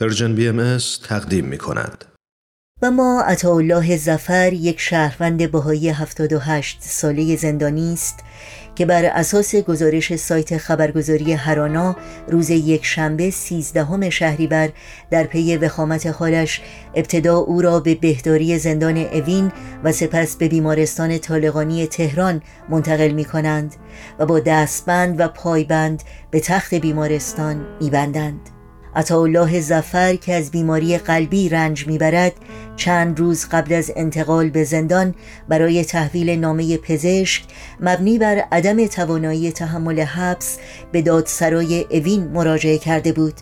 Persian BM تقدیم می کند. و اما عطاالله ظفر یک شهروند بهایی 78 ساله زندانی است که بر اساس گزارش سایت خبرگزاری هرانا روز یک شنبه 13 شهریور در پی وخامت حالش ابتدا او را به بهداری زندان اوین و سپس به بیمارستان طالقانی تهران منتقل می کنند و با دستبند و پابند به تخت بیمارستان می بندند. عطاالله زفر که از بیماری قلبی رنج می‌برد چند روز قبل از انتقال به زندان برای تحویل نامه پزشک مبنی بر عدم توانایی تحمل حبس به دادسرای اوین مراجعه کرده بود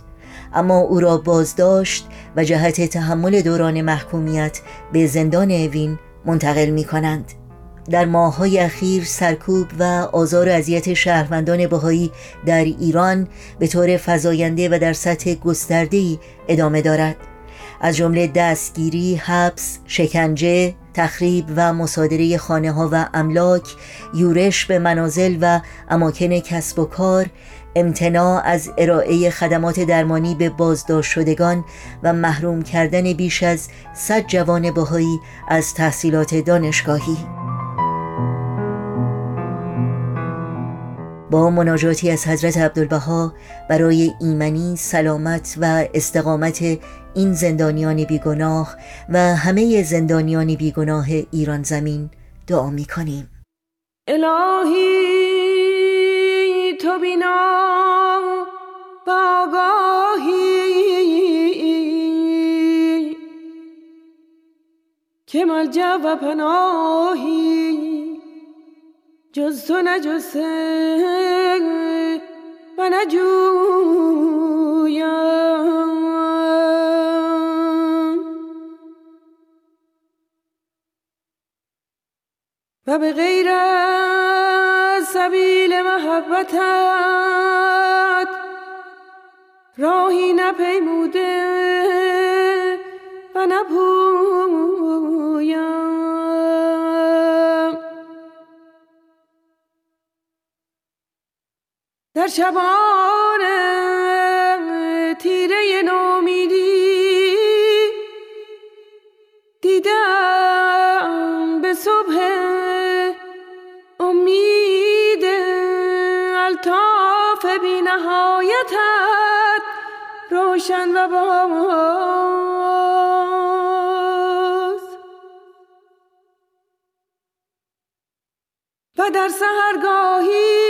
اما او را بازداشت و جهت تحمل دوران محکومیت به زندان اوین منتقل می کنند. در ماههای اخیر سرکوب و آزار و اذیت شهروندان بهایی در ایران به طور فزاینده و در سطح گسترده‌ای ادامه دارد. از جمله دستگیری، حبس، شکنجه، تخریب و مصادره خانه ها و املاک، یورش به منازل و اماکن کسب و کار، امتناع از ارائه خدمات درمانی به بازداشت شدگان و محروم کردن بیش از صد جوان بهایی از تحصیلات دانشگاهی. با مناجاتی از حضرت عبدالبها برای ایمنی، سلامت و استقامت این زندانیان بیگناه و همه زندانیان بیگناه ایران زمین دعا می کنیم الهی تو بینا باگاهی که ملجا و پناهی جز تو نجسه و نجویم و به غیر سبیل محبتت راهی نپیموده در شبان تیره نومیدی دیدم به صبح امید الطاف بی نهایتت روشن و باز. و در سهرگاهی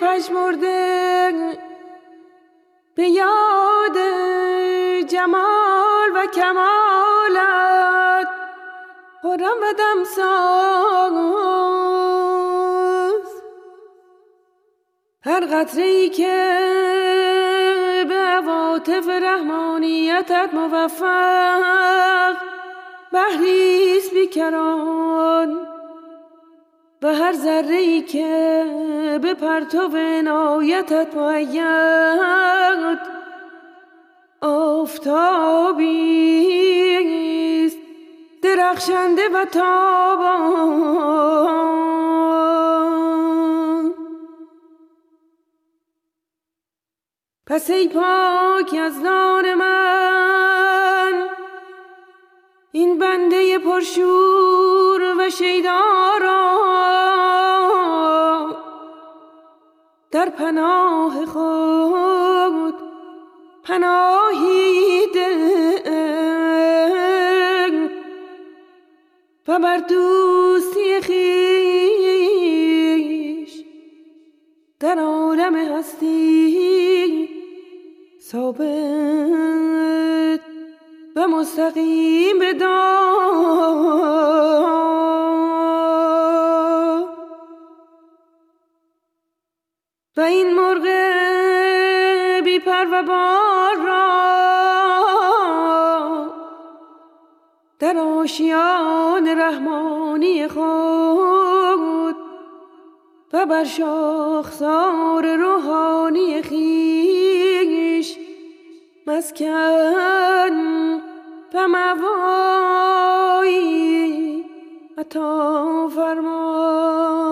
پشمرده به یاد جمال و کمالت خورم و دمساز هر قطره ای که به عواطف رحمانیتت موفق بحریست بیکران. و هر ذره ای که به پرتو عنایتت مؤید آفتابی است. درخشنده و تابان. پس ای پاک از نان من این بنده پرشور و شیداران پناه خود پناهی و بر دوستی خیش در عالم هستی ثابت و مستقیم بدان و این مرغ بی پر و بار را در آشیان رحمانی خود و بر شاخسار روحانی خیش مسکن و موایی عطا فرمان